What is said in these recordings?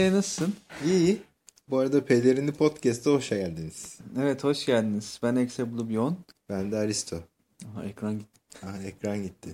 Ee nasılsın? İyi. Bu arada Pelerini Podcast'a hoş geldiniz. Evet hoş geldiniz. Ben Exe Blubyon. Ben de Aristo. Aha, ekran gitti. Aha, ekran gitti.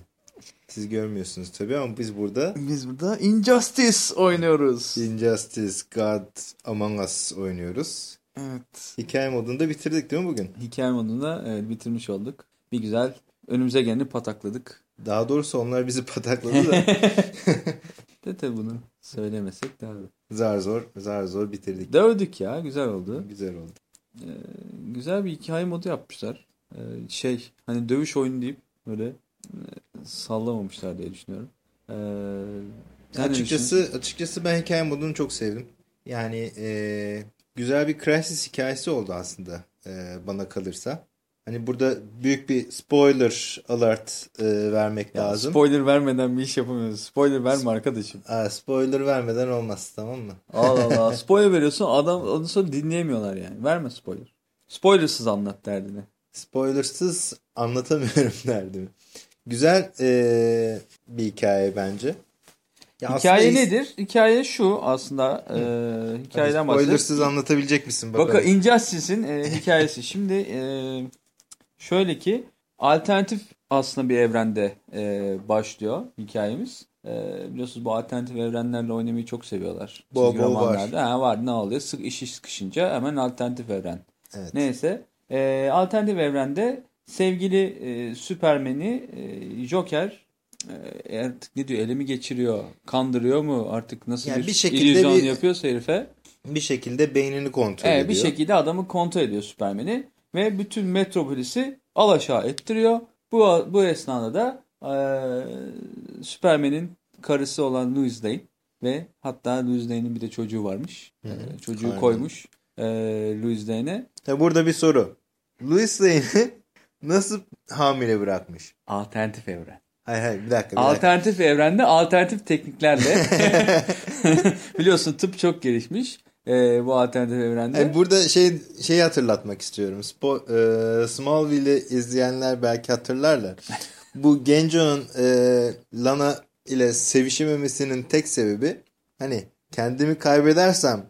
Siz görmüyorsunuz tabii ama biz burada Biz burada Injustice oynuyoruz. Injustice, God, Among Us oynuyoruz. Evet. Hikaye modunda bitirdik değil mi bugün? Hikaye modunda evet, bitirmiş olduk. Bir güzel önümüze geleni patakladık. Daha doğrusu onlar bizi patakladı da De tabi bunu söylemesek daha iyi. zar zor, zar zor bitirdik. Dövdük ya güzel oldu. Güzel oldu. Ee, güzel bir hikaye modu yapmışlar. Ee, şey hani dövüş oyunu deyip böyle e, sallamamışlar diye düşünüyorum. Ee, sen açıkçası açıkçası ben hikaye modunu çok sevdim. Yani e, güzel bir Crysis hikayesi oldu aslında e, bana kalırsa. Hani burada büyük bir spoiler alert e, vermek Ya lazım. Spoiler vermeden bir iş yapamıyoruz. Spoiler verme arkadaşım. Aa, spoiler vermeden olmaz tamam mı? Allah Allah. Spoiler veriyorsun adam ondan sonra dinleyemiyorlar yani. Verme spoiler. Spoilersız anlat derdini. Spoilersız anlatamıyorum derdim. Güzel e, bir hikaye bence. Ya Hikaye aslında- nedir? Hikaye şu aslında. E, hikayeden bahsediyoruz. Spoilersız anlatabilecek misin bakalım. Bakın Injustice'in e, hikayesi. Şimdi e, şöyle ki alternatif aslında bir evrende e, başlıyor hikayemiz. E, biliyorsunuz bu alternatif evrenlerle oynamayı çok seviyorlar. Bol bol var. Ha, var ne oluyor? Sık işi sıkışınca hemen alternatif evren. Evet. Neyse. E, alternatif evrende sevgili e, Süpermen'i e, Joker e, artık ne diyor elimi geçiriyor, kandırıyor mu artık nasıl Yani bir, bir şekilde bir- yapıyorsa herife. Bir şekilde beynini kontrol Evet, ediyor. bir şekilde adamı kontrol ediyor Süpermen'i ve bütün metropolisi alaşağı ettiriyor. Bu bu esnada da e, Süpermen'in karısı olan Louis Lane ve hatta Louis Lane'in bir de çocuğu varmış. Hı hı, E, çocuğu aynen. koymuş e, Louis Lane'e. Tabi burada bir soru. Louis Lane'i nasıl hamile bırakmış? Alternatif evren. Hayır hayır bir dakika. Bir dakika. Alternatif evrende alternatif tekniklerle biliyorsun tıp çok gelişmiş e, bu alternatif evrende. Yani burada şey şeyi hatırlatmak istiyorum. Spo, e, Smallville'i izleyenler belki hatırlarlar. Bu Genjo'nun e, Lana ile sevişememesinin tek sebebi hani kendimi kaybedersem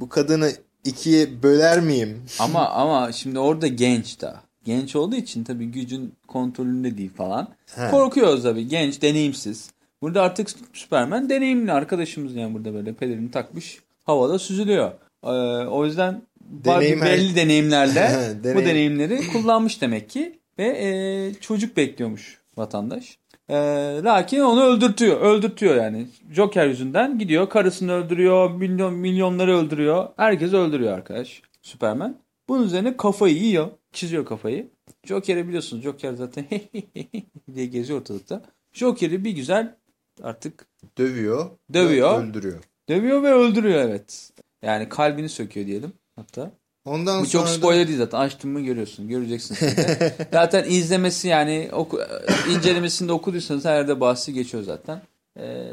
bu kadını ikiye böler miyim? Ama ama şimdi orada genç daha. Genç olduğu için tabii gücün kontrolünde değil falan. He. Korkuyoruz tabii. Genç, deneyimsiz. Burada artık Superman deneyimli arkadaşımız yani burada böyle pelerini takmış. Havada süzülüyor. Ee, o yüzden Deneyim her- belli deneyimlerle bu Deneyim. deneyimleri kullanmış demek ki. Ve e, çocuk bekliyormuş vatandaş. E, lakin onu öldürtüyor. Öldürtüyor yani. Joker yüzünden gidiyor. Karısını öldürüyor. Milyon, milyonları öldürüyor. Herkesi öldürüyor arkadaş. Superman. Bunun üzerine kafayı yiyor. Çiziyor kafayı. Joker'i biliyorsunuz. Joker zaten diye geziyor ortalıkta. Joker'i bir güzel artık Dövüyor. Dövüyor. Öldürüyor. Dövüyor ve öldürüyor evet. Yani kalbini söküyor diyelim hatta. Ondan Bu çok da- spoiler değil zaten. Açtın mı görüyorsun. Göreceksin. zaten izlemesi yani oku, incelemesinde okuduysanız her yerde bahsi geçiyor zaten. Ee,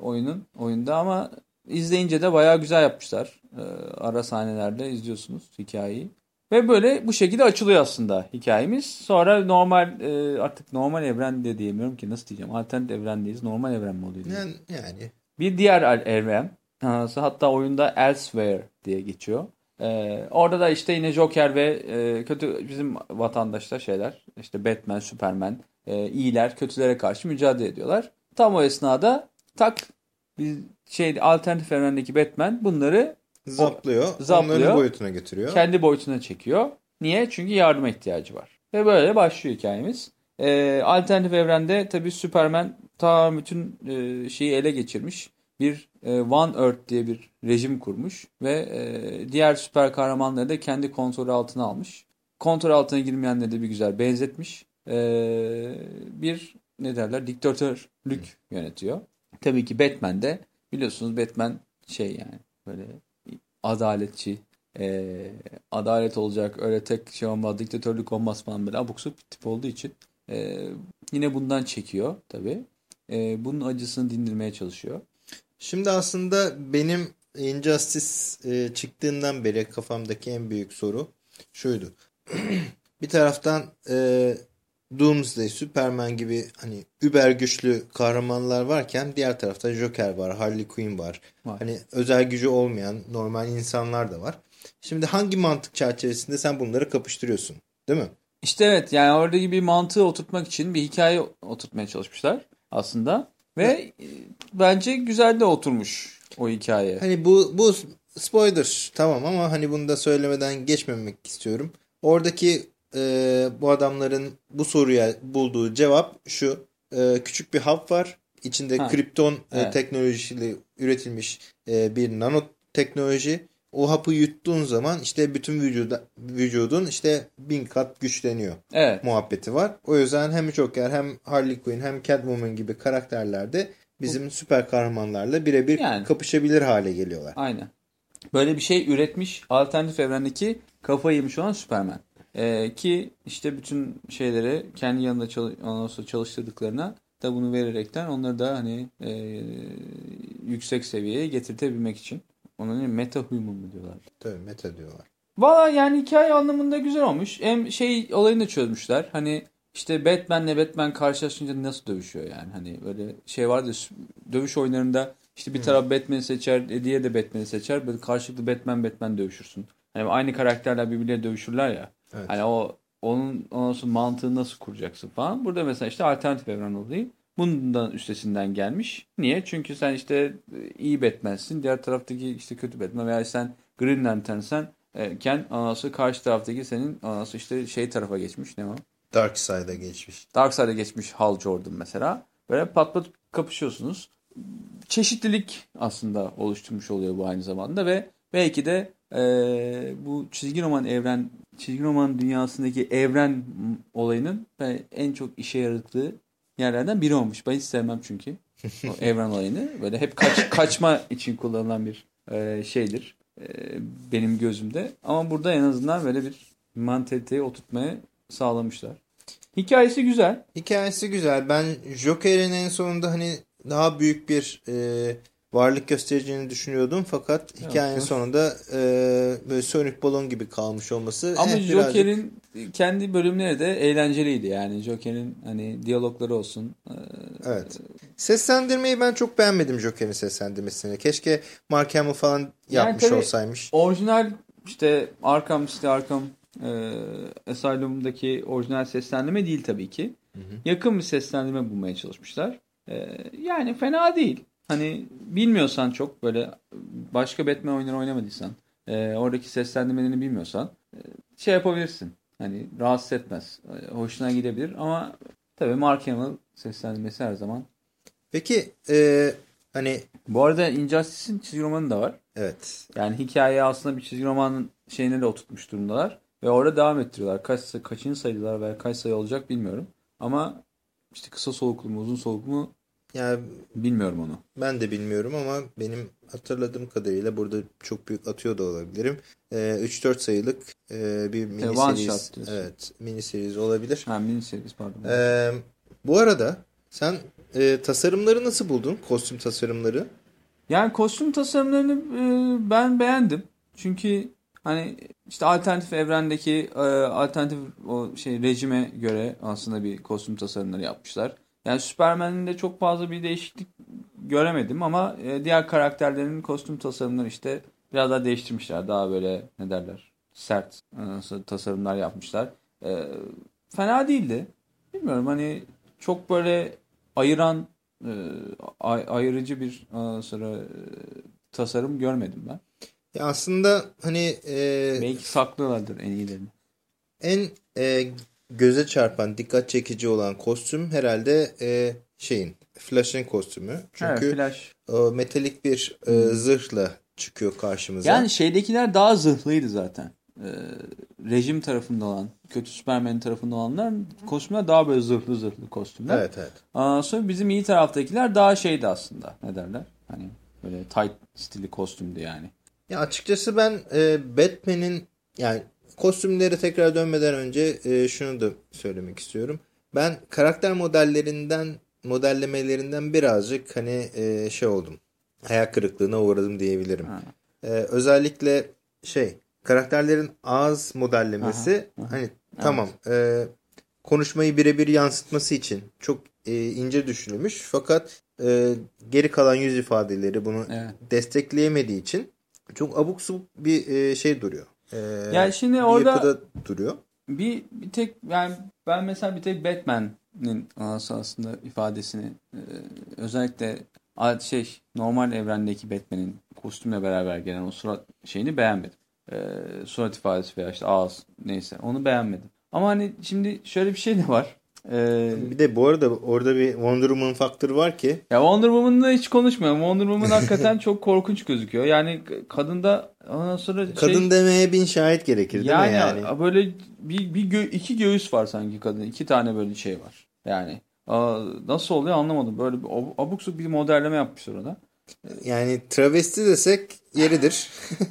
oyunun oyunda ama izleyince de bayağı güzel yapmışlar. Ee, ara sahnelerde izliyorsunuz hikayeyi. Ve böyle bu şekilde açılıyor aslında hikayemiz. Sonra normal e, artık normal evren de diyemiyorum ki nasıl diyeceğim. Alternatif evrendeyiz. Normal evren mi oluyor? yani, yani Bir diğer evren. Hatta oyunda Elsewhere diye geçiyor. Ee, orada da işte yine Joker ve e, kötü bizim vatandaşlar şeyler işte Batman, Superman, e, iyiler kötülere karşı mücadele ediyorlar. Tam o esnada tak bir şey alternatif evrendeki Batman bunları zaplıyor. zaplıyor. Onların boyutuna getiriyor. kendi boyutuna çekiyor. Niye? Çünkü yardıma ihtiyacı var. Ve böyle başlıyor hikayemiz. Ee, alternatif evrende tabii Superman ta bütün e, şeyi ele geçirmiş. Bir e, One Earth diye bir rejim kurmuş. Ve e, diğer süper kahramanları da kendi kontrolü altına almış. Kontrol altına girmeyenleri de bir güzel benzetmiş. Bir ne derler diktatörlük yönetiyor. Tabii ki Batman de biliyorsunuz Batman şey yani böyle adaletçi, e, adalet olacak, öyle tek şey olmaz, diktatörlük olmaz falan böyle abuk bir tip olduğu için e, yine bundan çekiyor tabii. E, bunun acısını dindirmeye çalışıyor. Şimdi aslında benim Injustice e, çıktığından beri kafamdaki en büyük soru şuydu. bir taraftan e, Doomsday, Superman gibi hani über güçlü kahramanlar varken diğer tarafta Joker var, Harley Quinn var. Var. Hani özel gücü olmayan normal insanlar da var. Şimdi hangi mantık çerçevesinde sen bunları kapıştırıyorsun? Değil mi? İşte evet yani oradaki bir mantığı oturtmak için bir hikaye oturtmaya çalışmışlar aslında. Ve e, bence güzel de oturmuş o hikaye. Hani bu bu spoiler tamam ama hani bunu da söylemeden geçmemek istiyorum. Oradaki e, bu adamların bu soruya bulduğu cevap şu. E, küçük bir hap var. İçinde Ha. kripton e, Evet. teknolojisiyle üretilmiş e, bir nanoteknoloji. O hapı yuttuğun zaman işte bütün vücuda, vücudun işte bin kat güçleniyor Evet. muhabbeti var. O yüzden hem Joker hem Harley Quinn hem Catwoman gibi karakterler de bizim süper kahramanlarla birebir Yani. kapışabilir hale geliyorlar. Aynen. Böyle bir şey üretmiş alternatif evrendeki kafayı yemiş olan Superman. Ee, ki işte bütün şeyleri kendi yanında çalış çalıştırdıklarına da bunu vererekten onları da hani e, yüksek seviyeye getirtebilmek için. Ona ne meta human mı diyorlar? Tabii meta diyorlar. Valla yani hikaye anlamında güzel olmuş. Hem şey olayını da çözmüşler. Hani işte Batman'le Batman karşılaşınca nasıl dövüşüyor yani. Hani böyle şey vardı dövüş oyunlarında işte bir taraf Batman'i seçer, diğeri de Batman'i seçer. Böyle karşılıklı Batman Batman dövüşürsün. Hani aynı karakterler birbirleriyle dövüşürler ya. Evet. Hani o onun ondan sonra mantığı nasıl kuracaksın falan. Burada mesela işte alternatif evren olayı bundan üstesinden gelmiş. Niye? Çünkü sen işte e, iyi Batman'sin. Diğer taraftaki işte kötü Batman veya sen Green Lantern'sen e, Ken sonra karşı taraftaki senin sonra işte şey tarafa geçmiş. Ne o? Dark Side'a geçmiş. Darkseid'e geçmiş Hal Jordan mesela. Böyle pat pat kapışıyorsunuz. Çeşitlilik aslında oluşturmuş oluyor bu aynı zamanda ve belki de e, bu çizgi roman evren, çizgi roman dünyasındaki evren olayının ve en çok işe yaradığı yerlerden biri olmuş. Ben hiç sevmem çünkü o evren olayını. Böyle hep kaç, kaçma için kullanılan bir e, şeydir e, benim gözümde. Ama burada en azından böyle bir mantaliteyi oturtmaya sağlamışlar. Hikayesi güzel. Hikayesi güzel. Ben Joker'in en sonunda hani daha büyük bir e, varlık göstereceğini düşünüyordum. Fakat hikayenin Yok. sonunda e, böyle sönük balon gibi kalmış olması. Ama eh, birazcık- Joker'in kendi bölümleri de eğlenceliydi yani. Joker'in hani diyalogları olsun. Ee, Evet. Seslendirmeyi ben çok beğenmedim Joker'in seslendirmesini. Keşke Mark Hamill falan yapmış tabii- olsaymış. Orijinal işte Arkham City Arkham e, Asylum'daki orijinal seslendirme değil tabii ki. Yakın bir seslendirme bulmaya çalışmışlar. E, yani fena değil. Hani bilmiyorsan çok böyle başka Batman oyunları oynamadıysan e, oradaki seslendirmelerini bilmiyorsan e, şey yapabilirsin. Hani rahatsız etmez. E, hoşuna gidebilir ama tabii Mark Hamill seslendirmesi her zaman. Peki e, hani Bu arada Injustice'in çizgi romanı da var. evet Yani hikaye aslında bir çizgi romanın şeyine de oturtmuş durumdalar. Ve orada devam ettiriyorlar. Kaç, kaçıncı sayılar veya kaç sayı olacak bilmiyorum. Ama işte kısa soluklu mu uzun soluklu mu yani bilmiyorum onu. ben de bilmiyorum ama benim hatırladığım kadarıyla burada çok büyük atıyor da olabilirim. E, 3-4 sayılık e, bir mini one series. Evet mini series olabilir. Ha mini series pardon. E, bu arada sen e, tasarımları nasıl buldun? Kostüm tasarımları. Yani kostüm tasarımlarını e, ben beğendim. Çünkü hani işte alternatif evrendeki e, alternatif o şey rejime göre aslında bir kostüm tasarımları yapmışlar. Yani Superman'in de çok fazla bir değişiklik göremedim ama e, diğer karakterlerin kostüm tasarımları işte biraz daha değiştirmişler. Daha böyle ne derler sert e, tasarımlar yapmışlar. E, fena değildi. Bilmiyorum hani çok böyle ayıran e, ay- ayrıcı bir ondan sonra e, tasarım görmedim ben. Ya aslında hani e, Belki saklıyorlardır en iyilerini. en e, göze çarpan, dikkat çekici olan kostüm herhalde e, şeyin Flash'ın kostümü. Çünkü evet, Flash. o metalik bir e, zırhla çıkıyor karşımıza. Yani şeydekiler daha zırhlıydı zaten. Ee, rejim tarafında olan, kötü Superman tarafında olanlar kostümler daha böyle zırhlı zırhlı kostümler. Evet evet. Aa, sonra bizim iyi taraftakiler daha şeydi aslında. Ne derler? Hani böyle tight stili kostümdü yani. Ya açıkçası ben e, Batman'in yani kostümleri tekrar dönmeden önce e, şunu da söylemek istiyorum. Ben karakter modellerinden modellemelerinden birazcık hani e, şey oldum. Hayal kırıklığına uğradım diyebilirim. Ha. E, özellikle şey karakterlerin ağız modellemesi hani tamam e, konuşmayı birebir yansıtması için çok e, ince düşünülmüş. Fakat e, geri kalan yüz ifadeleri bunu Evet. destekleyemediği için çok abuk subuk bir e, şey duruyor. E, Yani şimdi orada- yapıda duruyor. Bir, bir tek yani ben mesela bir tek Batman'in aslında ifadesini e, özellikle şey normal evrendeki Batman'in kostümle beraber gelen o surat şeyini beğenmedim. E, surat ifadesi veya işte ağız neyse onu beğenmedim. Ama hani şimdi şöyle bir şey de var. E, Bir de bu arada orada bir Wonder Woman faktörü var ki ya Wonder Woman'da hiç konuşmuyorum. Wonder Woman hakikaten çok korkunç gözüküyor. Yani kadında ondan sonra şey, kadın demeye bin şahit gerekir değil yani, mi yani? böyle bir, bir gö- iki göğüs var sanki kadın. iki tane böyle şey var. Yani nasıl oluyor anlamadım. Böyle bir ab- abuk bir modelleme yapmışlar orada. Yani travesti desek yeridir.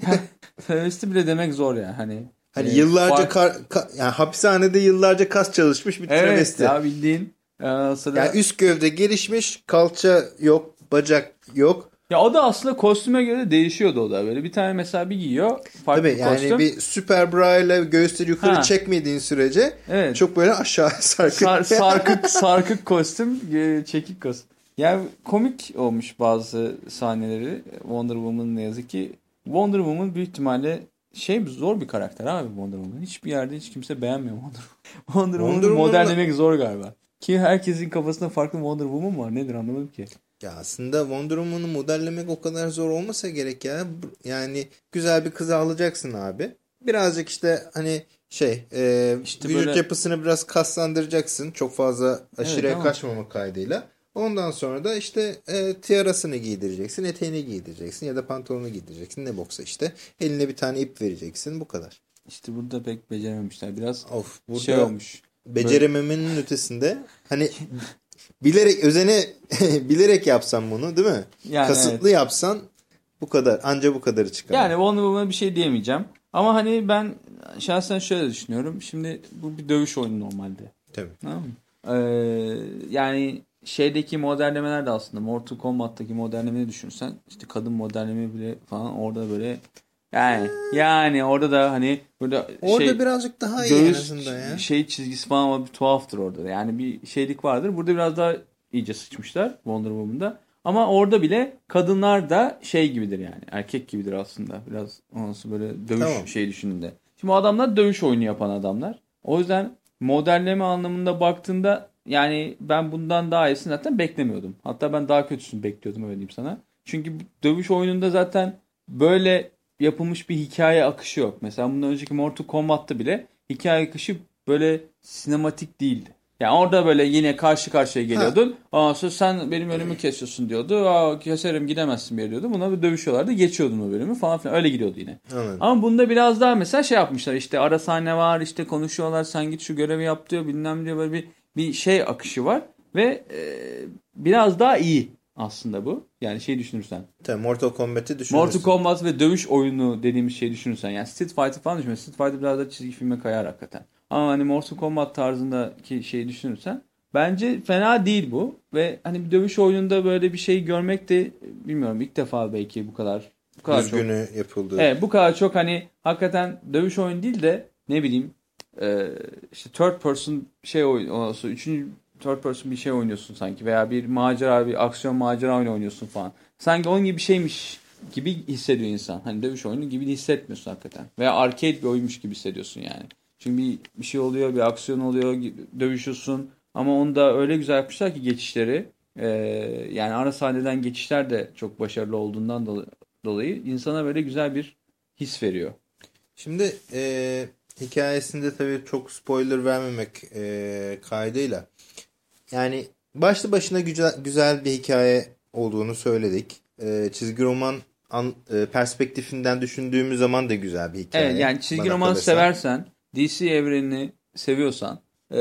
Travesti bile demek zor yani. Hani, Hani e, yıllarca fark- kar, ka- yani hapishanede yıllarca kas çalışmış bir Evet travesti. ya bildiğin. Ee, sıra... Yani üst gövde gelişmiş, kalça yok, bacak yok. Ya o da aslında kostüme göre değişiyordu o da. Böyle bir tane mesela bir giyiyor. Farklı Tabii bir yani kostüm. bir süper bra ile göğüsleri yukarı Ha. çekmediğin sürece Evet. çok böyle aşağı sarkık. Sar- sarkık sarkık kostüm, e, çekik kostüm. Yani komik olmuş bazı sahneleri Wonder Woman'ın ne yazık ki. Wonder Woman büyük ihtimalle şey zor bir karakter abi Wonder Woman. Hiçbir yerde hiç kimse beğenmiyor Wonder Woman. Wonder Woman'ı Woman'ı- modellemek zor galiba. Ki herkesin kafasında farklı Wonder Woman var. Nedir anlamadım ki. Ya aslında Wonder Woman'ı modellemek o kadar zor olmasa gerek ya. Yani güzel bir kızı alacaksın abi. Birazcık işte hani şey e, İşte vücut böyle- yapısını biraz kaslandıracaksın. Çok fazla aşırıya ama- kaçmamak kaydıyla. Ondan sonra da işte e, tiarasını giydireceksin, eteğini giydireceksin ya da pantolonu giydireceksin. Ne boksa işte. Eline bir tane ip vereceksin. Bu kadar. İşte burada pek becerememişler. Biraz Of burada şey olmuş. becerememenin ötesinde hani bilerek özene bilerek yapsan bunu değil mi? Yani Kasıtlı yapsan bu kadar. Anca bu kadarı çıkar. Yani Wonder Woman'a bir şey diyemeyeceğim. Ama hani ben şahsen şöyle düşünüyorum. Şimdi bu bir dövüş oyunu normalde. Tabii. Tamam mı? Ee, yani şeydeki modellemeler de aslında Mortal Kombat'taki modellemeyi düşünsen işte kadın modelleme bile falan orada böyle yani yani orada da hani böyle Orada şey birazcık daha iyi en göğüs azından ya. şey çizgisi falan ama bir tuhaftır orada. da. Yani bir şeylik vardır. Burada biraz daha iyice sıçmışlar Wonder Woman'da. Ama orada bile kadınlar da şey gibidir yani. Erkek gibidir aslında. Biraz nasıl böyle dövüş Tamam. şey düşündüğünde. Şimdi adamlar dövüş oyunu yapan adamlar. O yüzden modelleme anlamında baktığında yani ben bundan daha iyisini zaten beklemiyordum. Hatta ben daha kötüsünü bekliyordum öyle diyeyim sana. Çünkü dövüş oyununda zaten böyle yapılmış bir hikaye akışı yok. Mesela bundan önceki Mortal Kombat'ta bile hikaye akışı böyle sinematik değildi. Yani orada böyle yine karşı karşıya geliyordun. Aa sonra sen benim önümü kesiyorsun diyordu. Aa keserim gidemezsin bir yere diyordu. Buna bir dövüşüyorlardı. Geçiyordun o bölümü falan filan. Öyle gidiyordu yine. Anladım. Ama bunda biraz daha mesela şey yapmışlar. İşte ara sahne var. işte konuşuyorlar. Sen git şu görevi yap diyor. Bilmem diyor. Böyle bir, bir şey akışı var. Ve e, biraz daha iyi aslında bu. Yani şey düşünürsen. Tabii Mortal Kombat'i düşünürsün. Mortal Kombat ve dövüş oyunu dediğimiz şey düşünürsen. Yani Street Fighter falan düşünme. Street Fighter biraz da çizgi filme kayar hakikaten. Ama hani Mortal Kombat tarzındaki şeyi düşünürsen bence fena değil bu. Ve hani bir dövüş oyununda böyle bir şey görmek de bilmiyorum ilk defa belki bu kadar bu kadar çok. Düzgünü yapıldı. Evet bu kadar çok hani hakikaten dövüş oyunu değil de ne bileyim e, işte third person şey oyun olsun üçüncü third person bir şey oynuyorsun sanki veya bir macera bir aksiyon macera oyunu oynuyorsun falan. Sanki onun gibi bir şeymiş gibi hissediyor insan. Hani dövüş oyunu gibi hissetmiyorsun hakikaten. Veya arcade bir oyunmuş gibi hissediyorsun yani. Çünkü bir, bir şey oluyor, bir aksiyon oluyor, dövüşüyorsun. Ama onu da öyle güzel yapmışlar ki geçişleri. e, yani ara sahneden geçişler de çok başarılı olduğundan dolayı insana böyle güzel bir his veriyor. Şimdi e, hikayesinde tabii çok spoiler vermemek e, kaydıyla yani başlı başına güzel, güzel bir hikaye olduğunu söyledik. E, çizgi roman an, e, perspektifinden düşündüğümüz zaman da güzel bir hikaye. Evet yani çizgi roman kalırsa. seversen, DC evrenini seviyorsan, e,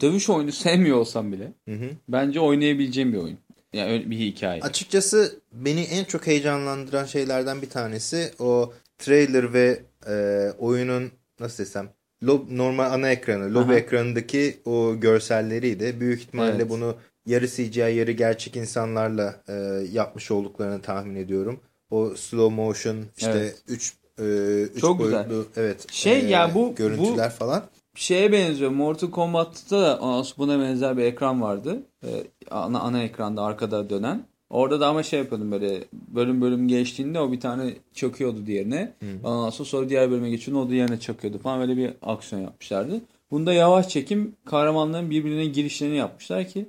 dövüş oyunu sevmiyor olsan bile Hı hı. bence oynayabileceğim bir oyun. Yani öyle bir hikaye. Açıkçası beni en çok heyecanlandıran şeylerden bir tanesi o trailer ve e, oyunun nasıl desem lob, normal ana ekranı, lobi Aha. ekranındaki o görselleriydi. Büyük ihtimalle Evet. bunu yarı CGI yarı gerçek insanlarla e, yapmış olduklarını tahmin ediyorum. O slow motion işte Evet. 3 3 Çok güzel. boyutlu evet Şey e, ya bu- görüntüler falan. şeye benziyor. Mortal Kombat'ta da buna benzer bir ekran vardı. Ee, ana, ana ekranda arkada dönen. Orada da ama şey yapıyordum böyle bölüm bölüm geçtiğinde o bir tane çöküyordu diğerine. Ondan sonra, sonra diğer bölüme geçiyordu o diğerine çöküyordu falan böyle bir aksiyon yapmışlardı. Bunda yavaş çekim kahramanların birbirine girişlerini yapmışlar ki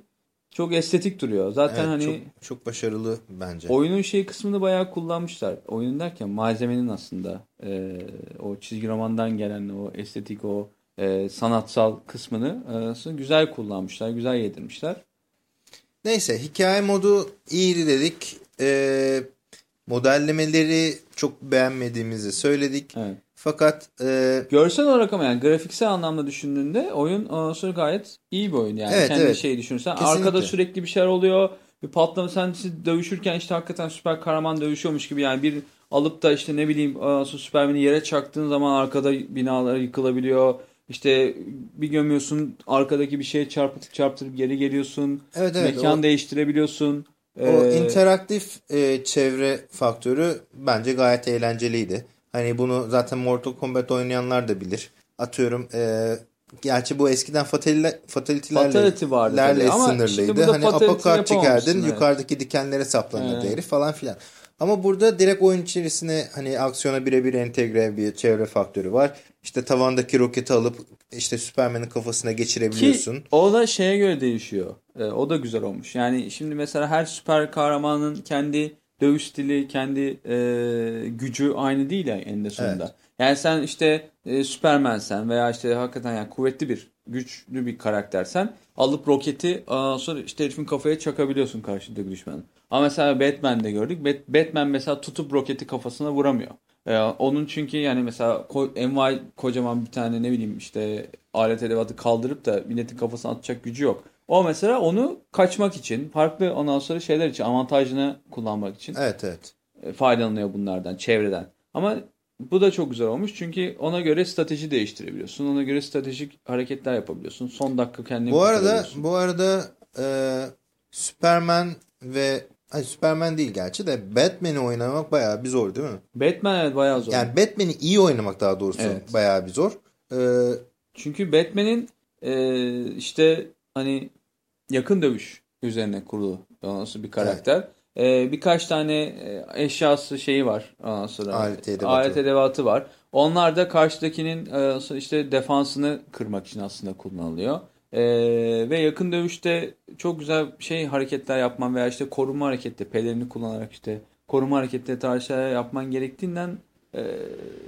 çok estetik duruyor. Zaten Evet, hani çok, çok başarılı bence. oyunun şey kısmını bayağı kullanmışlar. Oyunun derken malzemenin aslında e, o çizgi romandan gelen o estetik o e, sanatsal kısmını e, güzel kullanmışlar, güzel yedirmişler. Neyse hikaye modu iyiydi dedik. Ee, modellemeleri çok beğenmediğimizi söyledik. Evet. Fakat e, Görsel olarak ama yani grafiksel anlamda düşündüğünde oyun ondan sonra gayet iyi bir oyun yani. Evet, Kendi evet. şeyi düşünürsen. Kesinlikle. Arkada sürekli bir şeyler oluyor. Bir patlama sen dövüşürken işte hakikaten süper kahraman dövüşüyormuş gibi yani bir alıp da işte ne bileyim Superman'i yere çaktığın zaman arkada binalar yıkılabiliyor. İşte bir gömüyorsun arkadaki bir şeye çarpıtıp çarptırıp geri geliyorsun. evet evet Mekan o, değiştirebiliyorsun. o Ee, interaktif e, çevre faktörü bence gayet eğlenceliydi. Hani bunu zaten Mortal Kombat oynayanlar da bilir. Atıyorum e, gerçi bu eskiden fatalile, fatality'lerle Fatality vardı lerle ama sınırlıydı. burada Hani uppercut çekerdin evet. yukarıdaki dikenlere saplanırdı Evet. herif falan filan. Ama burada direkt oyun içerisine hani aksiyona birebir entegre bir çevre faktörü var. İşte tavandaki roketi alıp işte Superman'in kafasına geçirebiliyorsun. Ki o da şeye göre değişiyor. Ee, o da güzel olmuş. Yani şimdi mesela her süper kahramanın kendi dövüş stili, kendi e, gücü aynı değil ya eninde sonunda. Evet. Yani sen işte e, Superman'sen veya işte hakikaten yani kuvvetli bir, güçlü bir karaktersen alıp roketi ondan sonra işte herifin kafaya çakabiliyorsun karşıdaki düşmanın. Ama mesela Batman'de gördük. Bat- Batman mesela tutup roketi kafasına vuramıyor. Ee, onun çünkü yani mesela ko- envai kocaman bir tane ne bileyim işte alet edevatı kaldırıp da milletin kafasına atacak gücü yok. O mesela onu kaçmak için, farklı ondan sonra şeyler için, avantajını kullanmak için Evet evet. e, faydalanıyor bunlardan, çevreden. Ama bu da çok güzel olmuş çünkü ona göre strateji değiştirebiliyorsun. Ona göre stratejik hareketler yapabiliyorsun. Son dakika kendini Bu arada bu arada e, Superman ve Ay, Superman değil gerçi de Batman'i oynamak bayağı bir zor değil mi? Batman evet bayağı zor. Yani Batman'i iyi oynamak daha doğrusu Evet. bayağı bir zor. Ee, Çünkü Batman'in e, işte hani yakın dövüş üzerine kurulu sonra bir karakter. E, birkaç tane e, eşyası şeyi var. Sonra Alet edevatı. alet edevatı var. Onlar da karşıdakinin e, işte defansını kırmak için aslında kullanılıyor. E, ve yakın dövüşte çok güzel şey hareketler yapman veya işte koruma hareketi, pelerini kullanarak işte koruma hareketleri tarzı şeyler yapman gerektiğinden e,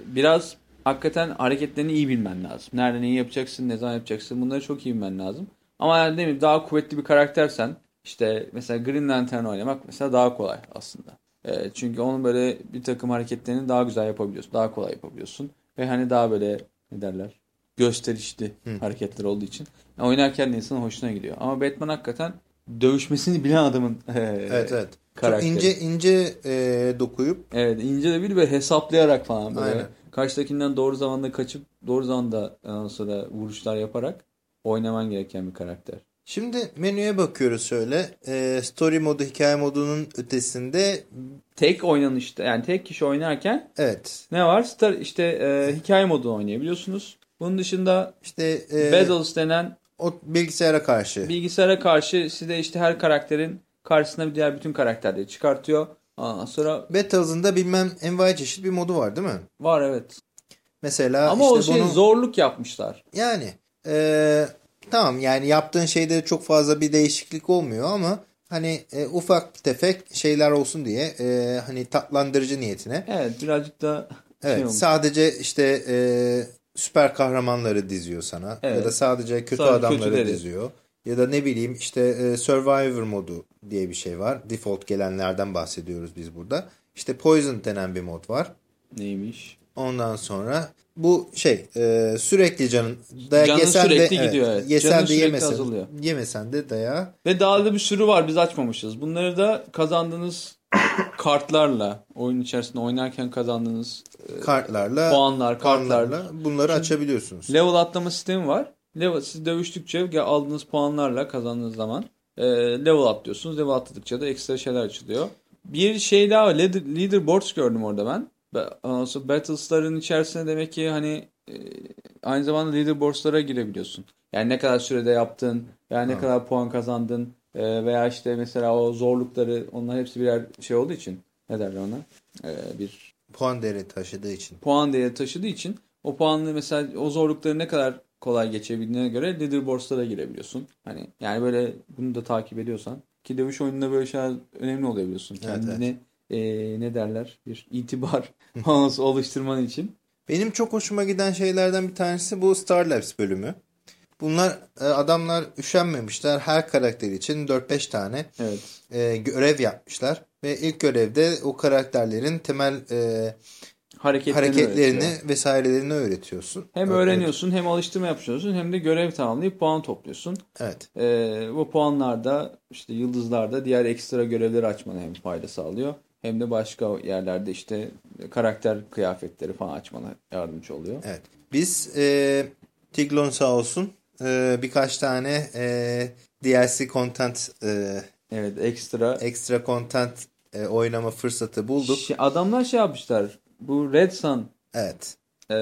biraz hakikaten hareketlerini iyi bilmen lazım. Nerede neyi yapacaksın, ne zaman yapacaksın bunları çok iyi bilmen lazım. Ama yani değil mi daha kuvvetli bir karaktersen işte mesela Green Lantern oynamak mesela daha kolay aslında. E, çünkü onun böyle bir takım hareketlerini daha güzel yapabiliyorsun. Daha kolay yapabiliyorsun. Ve hani daha böyle ne derler gösterişli hareketler olduğu için yani oynarken de insanın hoşuna gidiyor. Ama Batman hakikaten dövüşmesini bilen adamın e, evet evet. Çok karakteri. ince ince e, dokuyup Evet ince de bir böyle hesaplayarak falan böyle. Aynen. Karşıdakinden doğru zamanda kaçıp doğru zamanda ondan sonra vuruşlar yaparak oynaman gereken bir karakter. Şimdi menüye bakıyoruz şöyle. Ee, story modu, hikaye modunun ötesinde Tek oynanışta yani tek kişi oynarken evet ne var? Star, işte e, hikaye modunu oynayabiliyorsunuz. Bunun dışında işte e, Battles denen o bilgisayara karşı bilgisayara karşı size işte her karakterin karşısına bir diğer bütün karakterleri çıkartıyor. Ondan sonra Battles'ın da bilmem envai çeşit bir modu var değil mi? var evet. Mesela Ama işte o şey bunu zorluk yapmışlar. yani e, tamam yani yaptığın şeyde çok fazla bir değişiklik olmuyor ama hani e, ufak tefek şeyler olsun diye e, hani tatlandırıcı niyetine Evet birazcık da Evet, şey olmuş. sadece işte e, süper kahramanları diziyor sana Evet. ya da sadece kötü Sadece adamları kötüleri. diziyor ya da ne bileyim işte e, Survivor modu diye bir şey var. Default gelenlerden bahsediyoruz biz burada. İşte Poison denen bir mod var. Neymiş? Ondan sonra bu şey e, sürekli canın dayak Canın yesen sürekli de gidiyor, evet. yesen Canın de yemesen, azalıyor. yemesen de dayağı Ve daha da bir sürü var biz açmamışız. Bunları da kazandığınız kartlarla oyun içerisinde oynarken kazandığınız kartlarla puanlar, kartlarla puanlarla bunları açabiliyorsunuz. level atlama sistemi var. Level, siz dövüştükçe aldığınız puanlarla kazandığınız zaman e, level atlıyorsunuz. Level atladıkça da ekstra şeyler açılıyor. Bir şey daha. Leader, leaderboards gördüm orada ben. Battlestar'ın içerisinde demek ki hani e, aynı zamanda leaderboards'lara girebiliyorsun. Yani ne kadar sürede yaptın, veya ne Ha. kadar puan kazandın e, veya işte mesela o zorlukları onlar hepsi birer şey olduğu için ne derler ona? E, bir Puan değeri taşıdığı için. puan değeri taşıdığı için o puanlı mesela o zorlukları ne kadar kolay geçebildiğine göre leaderboards'lara girebiliyorsun. Hani yani böyle bunu da takip ediyorsan ki dövüş oyununda böyle şeyler önemli oluyor biliyorsun. Evet, Kendine e, ne derler bir itibar oluşturman için. Benim çok hoşuma giden şeylerden bir tanesi bu Star Labs bölümü. Bunlar e, adamlar üşenmemişler. Her karakter için 4-5 tane Evet. e, görev yapmışlar. Ve ilk görevde o karakterlerin temel e, Hareketlerini, hareketlerini öğretiyor. vesairelerini öğretiyorsun. Hem Evet. öğreniyorsun hem alıştırma yapıyorsun hem de görev tamamlayıp puan topluyorsun. Evet. Ee, bu puanlarda işte yıldızlarda diğer ekstra görevleri açmana hem fayda sağlıyor. Hem de başka yerlerde işte karakter kıyafetleri falan açmana yardımcı oluyor. Evet. Biz e, Tiglon sağ olsun e, birkaç tane e, DLC content e, Evet ekstra. ekstra content e, oynama fırsatı bulduk. Adamlar şey yapmışlar. Bu Red Sun Evet. e,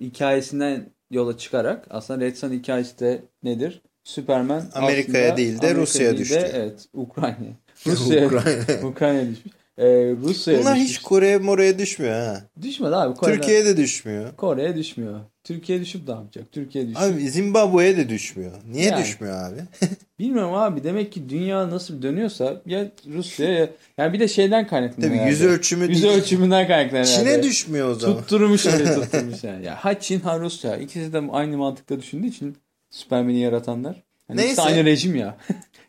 hikayesinden yola çıkarak aslında Red Sun hikayesi de nedir? Superman Amerika'ya değil de Amerika Rusya'ya değil de, düştü. evet Ukrayna. Rusya'ya Ukrayna. Ukrayna düşmüş. E, Rusya'ya Bunlar düşmüş. hiç Kore'ye moraya düşmüyor ha. Düşmedi abi. Kore'de- Türkiye'ye de düşmüyor. Kore'ye düşmüyor. Türkiye düşüp ne yapacak? Türkiye düşüyor. Abi Zimbabwe'ye de düşmüyor. Niye Yani. düşmüyor abi? Bilmiyorum abi. Demek ki dünya nasıl dönüyorsa ya Rusya ya yani bir de şeyden kaynaklanıyor. Tabii yüz ölçümü Yüz değil. ölçümünden kaynaklanıyor. Çin'e herhalde. düşmüyor o zaman. Tutturmuş öyle tutturmuş yani. Ya, ha Çin ha Rusya. İkisi de aynı mantıkta düşündüğü için Superman'i yaratanlar. Hani Neyse. aynı rejim ya.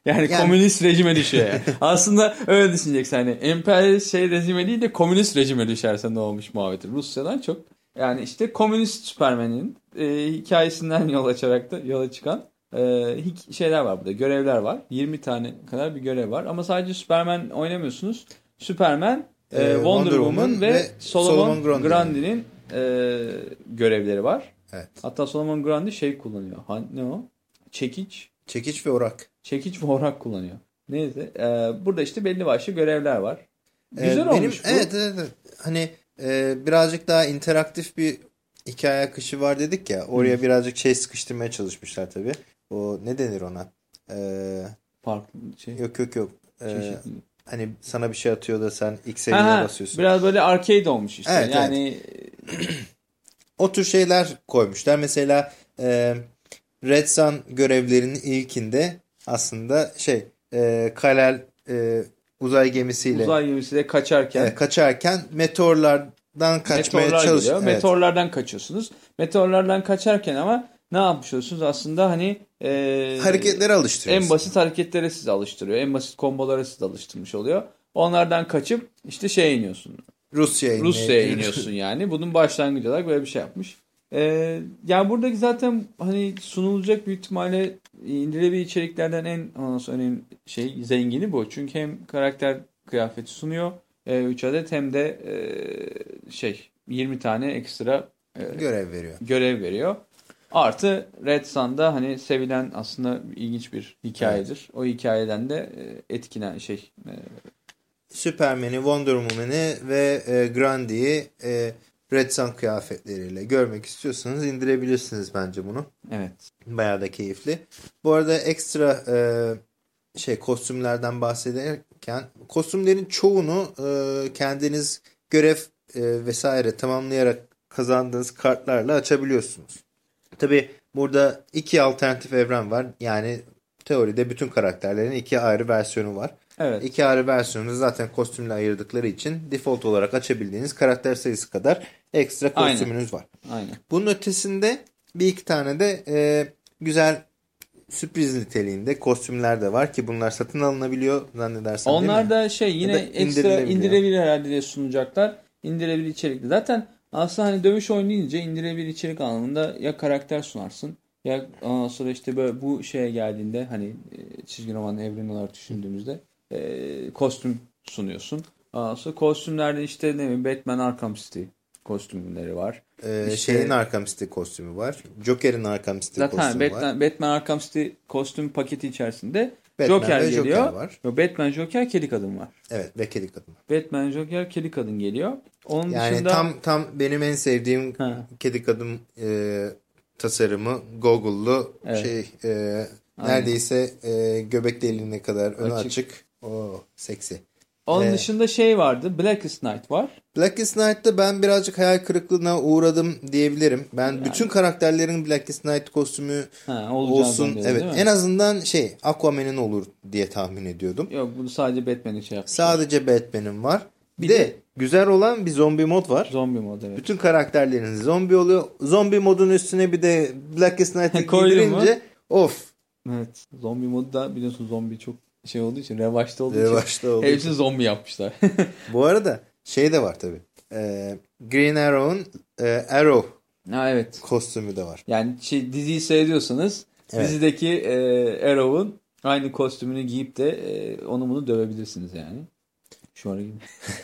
yani, Yani- komünist rejime düşüyor yani. Aslında öyle düşüneceksin. Hani emperyalist şey rejime değil de komünist rejime düşerse ne olmuş muhabbeti. Rusya'dan çok. Yani işte komünist Superman'in e, hikayesinden yol açarak da yola çıkan e, şeyler var burada. Görevler var. 20 tane kadar bir görev var. Ama sadece Superman oynamıyorsunuz. Superman, e, Ee, Wonder, Woman, ve, Solomon, Solomon Grundy. Grundy'nin e, görevleri var. Evet. Hatta Solomon Grundy şey kullanıyor. Ha, ne o? Çekiç. Çekiç ve orak. Çekiç ve orak kullanıyor. Neyse. e, burada işte belli başlı görevler var. Ee, Güzel benim, olmuş bu. Evet, evet, evet. Hani e, birazcık daha interaktif bir hikaye akışı var dedik ya. Oraya birazcık şey sıkıştırmaya çalışmışlar tabii. O ne denir ona? Ee, Farklı şey. yok yok yok. Ee, çeşitli. hani sana bir şey atıyor da sen eline ha, basıyorsun. biraz böyle arcade olmuş işte. Evet, yani O tür şeyler koymuşlar. Mesela e, Red Sun görevlerinin ilkinde aslında şey e, Kalel e, uzay gemisiyle uzay gemisiyle kaçarken e, kaçarken meteorlardan kaçmaya meteorlar çalış. geliyor. Evet. Meteorlardan kaçıyorsunuz. Meteorlardan kaçarken ama ne yapmış oluyorsunuz? Aslında hani e, Hareketleri alıştırıyorsun. en basit hareketlere sizi alıştırıyor. En basit kombolara sizi alıştırmış oluyor. Onlardan kaçıp işte şeye iniyorsun. Rusya'ya inmeye- Rusya'ya iniyorsun yani. Bunun başlangıcı olarak böyle bir şey yapmış. Ee, yani buradaki zaten hani sunulacak büyük ihtimalle indirilebilir içeriklerden en önemli şey zengini bu. Çünkü hem karakter kıyafeti sunuyor 3 adet hem de e, şey 20 tane ekstra e, görev veriyor. görev veriyor. Artı Red Sun'da hani sevilen aslında ilginç bir hikayedir. O hikayeden de e, etkinen şey e, Superman'i, Wonder Woman'i ve e, Grundy'yi Red Sun kıyafetleriyle görmek istiyorsanız indirebilirsiniz bence bunu. evet. Bayağı da keyifli. Bu arada ekstra e, şey kostümlerden bahsederken kostümlerin çoğunu e, kendiniz görev e, vesaire tamamlayarak kazandığınız kartlarla açabiliyorsunuz. Tabi burada iki alternatif evren var. Yani teoride bütün karakterlerin iki ayrı versiyonu var. Evet. İki ayrı versiyonu zaten kostümle ayırdıkları için default olarak açabildiğiniz karakter sayısı kadar ekstra Aynen. kostümünüz var. Aynen. Bunun ötesinde bir iki tane de e, güzel sürpriz niteliğinde kostümler de var ki bunlar satın alınabiliyor zannedersem Onlar da şey yine da ekstra indirebilir herhalde diye sunacaklar. İndirebilir içerikli. Zaten aslında hani dövüş oyunu deyince indirebilir içerik anlamında ya karakter sunarsın ya ondan sonra işte böyle bu şeye geldiğinde hani e, çizgi roman evreni olarak düşündüğümüzde e, kostüm sunuyorsun. Sonra kostümlerde işte ne bileyim Batman Arkham City kostümleri var. E, işte- şeyin Arkham City kostümü var. Joker'in Arkham City Zaten kostümü var. Batman, Batman Arkham City kostüm paketi içerisinde Batman Joker geliyor. Joker var. Batman, Joker, Kedi Kadın var. Evet ve kedi kadın. Batman, Joker, Kedi Kadın geliyor. Onun Yani dışında tam tam benim en sevdiğim Ha. kedi kadın e, tasarımı goggle'lu Evet. şey e, Aynen. neredeyse e, göbek deliğine kadar önü Açık. açık. O seksi. onun Ee, dışında şey vardı. Blackest Night var. Blackest Night'ta ben birazcık hayal kırıklığına uğradım diyebilirim. Ben Yani. bütün karakterlerin Blackest Night kostümü Ha, olsun. zannediyorum, Evet. En azından şey Aquaman'in olur diye tahmin ediyordum. Yok bunu sadece Batman'in şey yapmış. Sadece Batman'in var. Bir, Bir de, de- güzel olan bir zombi mod var. Zombi mod evet. Bütün karakterlerin zombi oluyor. Zombi modun üstüne bir de Blackest Night'ı giydirince of. Evet. Zombi modu da biliyorsun zombi çok şey olduğu için revaçta olduğu için Revaçta olduğu hepsini zombi yapmışlar. Bu arada şey de var tabii. Ee, Green Arrow'un e, Arrow ha evet. kostümü de var. Yani şey, diziyi seyrediyorsanız Evet. dizideki e, Arrow'un aynı kostümünü giyip de e, onu bunu dövebilirsiniz yani. Şu ara gibi.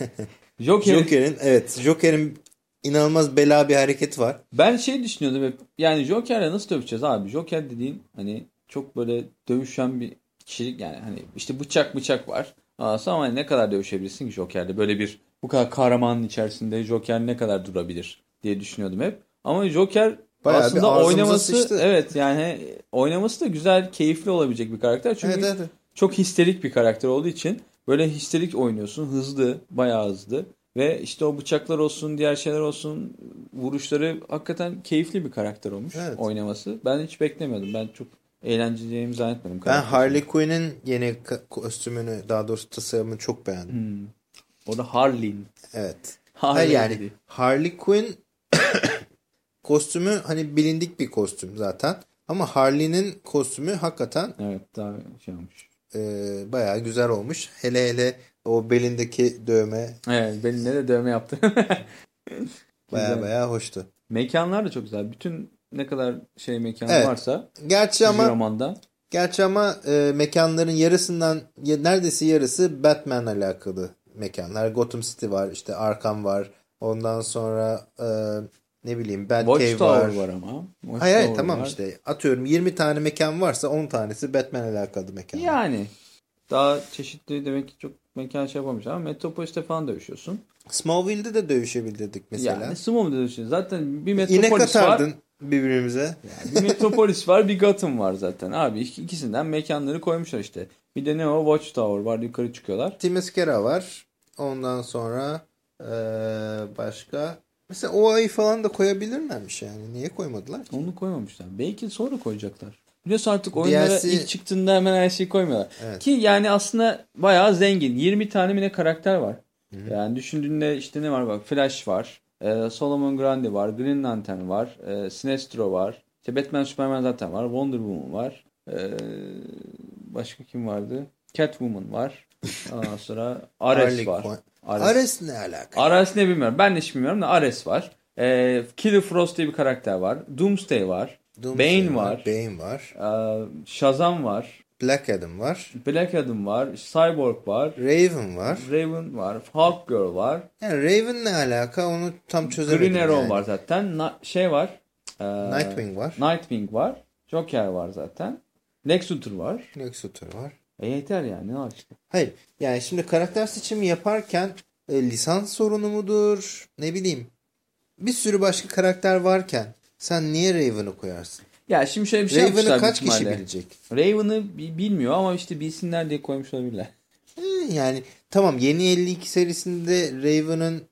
Joker. Joker'in evet Joker'in inanılmaz bela bir hareketi var. Ben şey düşünüyordum hep. Yani Joker'le nasıl dövüşeceğiz abi? Joker dediğin hani çok böyle dövüşen bir kişilik yani hani işte bıçak bıçak var. Aslında ama ne kadar dövüşebilirsin ki Joker'le? Böyle bir bu kadar kahramanın içerisinde Joker ne kadar durabilir diye düşünüyordum hep. Ama Joker Bayağı aslında oynaması sıçtı. evet yani oynaması da güzel, keyifli olabilecek bir karakter. Çünkü Evet evet. çok histerik bir karakter olduğu için böyle histerik oynuyorsun. Hızlı, bayağı hızlı. Ve işte o bıçaklar olsun, diğer şeyler olsun, vuruşları hakikaten keyifli bir karakter olmuş Evet. oynaması. Ben hiç beklemiyordum. Ben çok eğleneceğimi zannetmedim. Ben. Harley Quinn'in yeni kostümünü daha doğrusu tasarımını çok beğendim. Hmm. O da Harley'in. Evet. Harley Hayır yani dedi. Harley Quinn kostümü hani bilindik bir kostüm zaten. Ama Harley'nin kostümü hakikaten Evet daha şey olmuş. e, bayağı güzel olmuş. Hele hele o belindeki dövme Evet benim de dövme yaptı. bayağı Güzel. bayağı hoştu. Mekanlar da çok güzel. Bütün ne kadar şey mekan Evet. varsa Gerçi ama romanda. gerçi ama e, mekanların yarısından ya- neredeyse yarısı Batman alakalı mekanlar. Gotham City var, işte Arkham var. Ondan sonra e, ne bileyim Batcave Watchtower var. var ama. Hayır hayır Watchtower tamam var. işte atıyorum 20 tane mekan varsa 10 tanesi Batman alakalı mekan. Yani daha çeşitli demek ki çok mekan şey yapamış ama Metropolis'te falan dövüşüyorsun. Smallville'de de dövüşebilirdik mesela. Yani Smallville dövüşüyorsun. Zaten bir İnek Metropolis var. Birbirimize. Bir Metropolis var bir Gotham var zaten. Abi ik- ikisinden mekanları koymuşlar işte. Bir de ne o Watchtower var yukarı çıkıyorlar. Timeskera var. Ondan sonra e, başka mesela o ayı falan da koyabilirlermiş yani. Niye koymadılar? ki? Onu koymamışlar. Belki sonra koyacaklar. Biliyorsun artık oyunlara DLC ilk çıktığında hemen her şeyi koymuyorlar. Evet. Ki yani aslında bayağı zengin. 20 tane mi ne karakter var. Yani düşündüğünde işte ne var bak Flash var. E, Solomon Grundy var. Green Lantern var. e, Sinestro var. İşte Batman Superman zaten var. Wonder Woman var. E, başka kim vardı? Catwoman var. Ondan sonra Ares var. Ares. Ares ne alaka? Ares ne bilmiyorum. Ben de hiç bilmiyorum da Ares var. E, Killer Frost diye bir karakter var. Doomsday var. Doomsday Bane var. Bane var. e, Shazam var. Black Adam var. Black Adam var. Cyborg var. Raven var. Raven var. Hawk Girl var. Yani Raven ne alaka onu tam çözemedim. Green Arrow yani. var zaten. Na- şey var. e, Nightwing var. Nightwing var. Joker var zaten. Lex Luthor var. Lex Luthor var. E yeter yani ne var işte. Hayır. Yani şimdi karakter seçimi yaparken e, lisans sorunu mudur? Ne bileyim. Bir sürü başka karakter varken sen niye Raven'ı koyarsın? Ya şimdi şöyle bir şey Raven'ı yapmışlar kaç büyük kişi bilecek? Raven'ı bi- bilmiyor ama işte bilsinler diye koymuş olabilirler. Hı, Yani tamam yeni 52 serisinde Raven'ın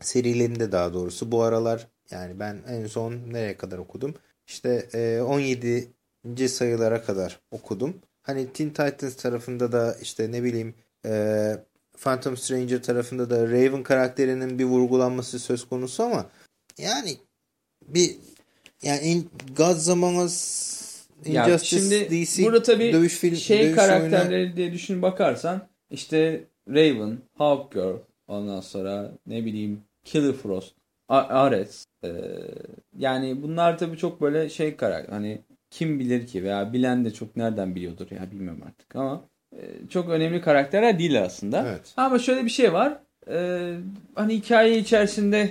serilerinde daha doğrusu bu aralar yani ben en son nereye kadar okudum? İşte e, 17. sayılara kadar okudum. Hani Teen Titans tarafında da işte ne bileyim e, Phantom Stranger tarafında da Raven karakterinin bir vurgulanması söz konusu ama yani bir yani in Gods Among Us Injustice şimdi DC burada tabii dövüş film şey dövüş oyunu- karakterleri diye düşün bakarsan işte Raven, Hawk Girl, ondan sonra ne bileyim Killer Frost, Ares. Ee, yani bunlar tabii çok böyle şey karakter. Hani kim bilir ki veya bilen de çok nereden biliyordur ya bilmiyorum artık ama e, çok önemli karakterler değil aslında. Evet. Ama şöyle bir şey var. Ee, hani hikaye içerisinde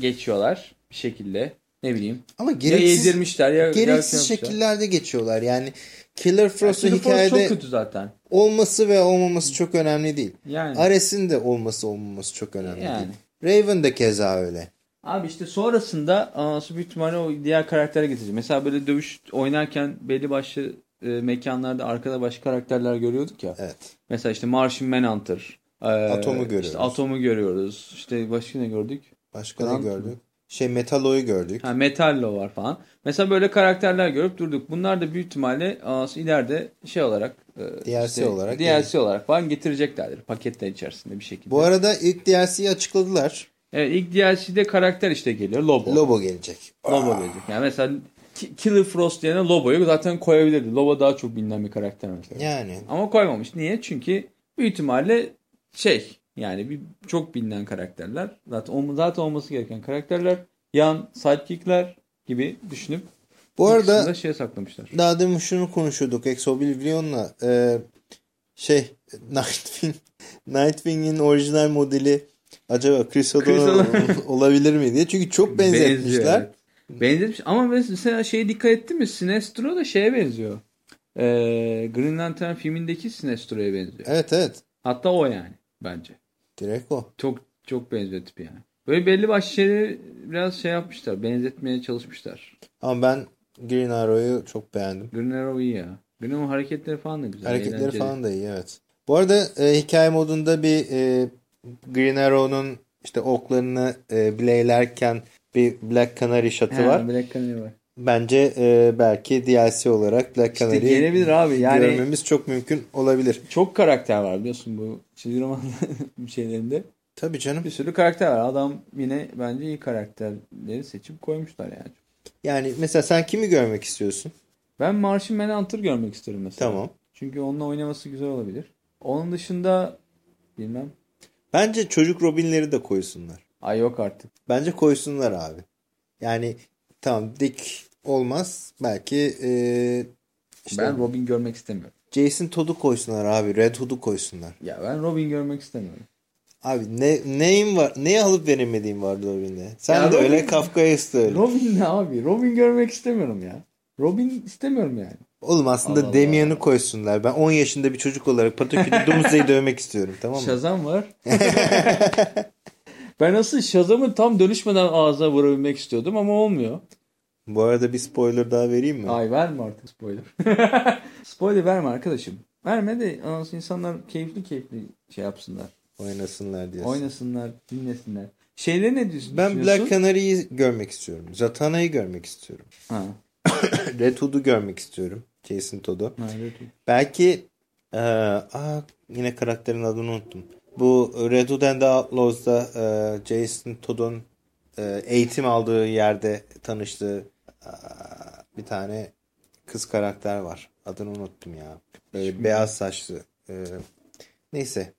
geçiyorlar bir şekilde. Ne bileyim. Ama Ya gereksiz, yedirmişler ya gereksiz şekillerde geçiyorlar. Yani Killer Frost'un Frost hikayede çok kötü zaten. olması ve olmaması çok önemli değil. Yani. Ares'in de olması olmaması çok önemli Yani. değil. Raven de keza öyle. Abi işte sonrasında anası büyük ihtimalle o diğer karaktere getirecek. Mesela böyle dövüş oynarken belli başlı e, mekanlarda arkada başka karakterler görüyorduk ya. Evet. Mesela işte Martian Manhunter. e, Atom'u görüyoruz. İşte Atom'u görüyoruz. İşte başka ne gördük? Başka ne gördük? Şey Metalo'yu gördük. Ha, Metallo var falan. Mesela böyle karakterler görüp durduk. Bunlar da büyük ihtimalle ileride şey olarak e, DLC olarak DLC olarak falan getireceklerdir. Paketler içerisinde bir şekilde. Bu arada ilk DLC'yi açıkladılar. Evet ilk DLC'de karakter işte geliyor. Lobo. Lobo gelecek. Lobo gelecek. Yani mesela Ki- Killer Frost yerine Lobo'yu zaten koyabilirdi. Lobo daha çok bilinen bir karakter mesela. Yani Ama koymamış. Niye? Çünkü büyük ihtimalle şey yani bir çok bilinen karakterler. Zaten zaten olması gereken karakterler. Yan sidekickler gibi düşünüp bu arada şeye saklamışlar. daha demin şunu konuşuyorduk Ex Oblivion'la. Ee, şey Nightwing Nightwing'in orijinal modeli acaba Chris Chris O'Donnell olabilir mi diye. Çünkü çok benzetmişler. Benziyor, evet. Benzetmiş ama mesela şeye dikkat ettin mi? Sinestro da şeye benziyor. Ee, Green Lantern filmindeki Sinestro'ya benziyor. Evet evet. Hatta o yani bence. Direkt o. Çok çok benziyor tipi yani. Böyle belli başlı şeyleri biraz şey yapmışlar. Benzetmeye çalışmışlar. Ama ben Green Arrow'yu çok beğendim. Green Arrow iyi ya. Green Arrow hareketleri falan da güzel. Hareketleri eğlenceli. falan da iyi evet. Bu arada e, hikaye modunda bir e, Green Arrow'un işte oklarını e, bileylerken bir Black Canary şatı He, var. Black Canary var. Bence e, belki DLC olarak Black İşte Canary'i gelebilir abi. Yani görmemiz çok mümkün olabilir. çok karakter var biliyorsun bu çizgi roman şeylerinde. Tabii canım. Bir sürü karakter var. Adam yine bence iyi karakterleri seçip koymuşlar yani. Yani mesela sen kimi görmek istiyorsun? Ben Martian Manhunter görmek isterim mesela. Tamam. Çünkü onunla oynaması güzel olabilir. Onun dışında bilmem. Bence çocuk Robin'leri de koysunlar. Ay yok artık. Bence koysunlar abi. Yani tamam Dick olmaz. Belki e, işte Ben Robin görmek istemiyorum. Jason Todd'u koysunlar abi. Red Hood'u koysunlar. Ya ben Robin görmek istemiyorum. Abi ne neyin var? Neyi alıp veremediğin vardı Robin'de? Sen Ya de Robin- öyle Kafka'ya öyle. Robin ne abi? Robin görmek istemiyorum ya. Robin istemiyorum yani. Oğlum aslında. Damien'i koysunlar. Ben 10 yaşında bir çocuk olarak Patakütü Doomsday'i dövmek istiyorum tamam mı? Shazam var. ben asıl Shazam'ı tam dönüşmeden ağzına vurabilmek istiyordum ama olmuyor. Bu arada bir spoiler daha vereyim mi? Ay verme artık spoiler. spoiler verme arkadaşım. Verme de insanlar keyifli keyifli şey yapsınlar. Oynasınlar diyorsun. Oynasınlar, dinlesinler. Şeyleri ne diyorsun? Ben? Black Canary'yi görmek istiyorum. Zatana'yı görmek istiyorum. Ha. Red Hood'u görmek istiyorum. Jason Todd'u. Belki eee, aa, yine karakterin adını unuttum. Bu Red and the Outlaws'da eee, Jason Todd'un eee, eğitim aldığı yerde tanıştığı eee, bir tane kız karakter var. Adını unuttum ya. Böyle beyaz saçlı. Neyse.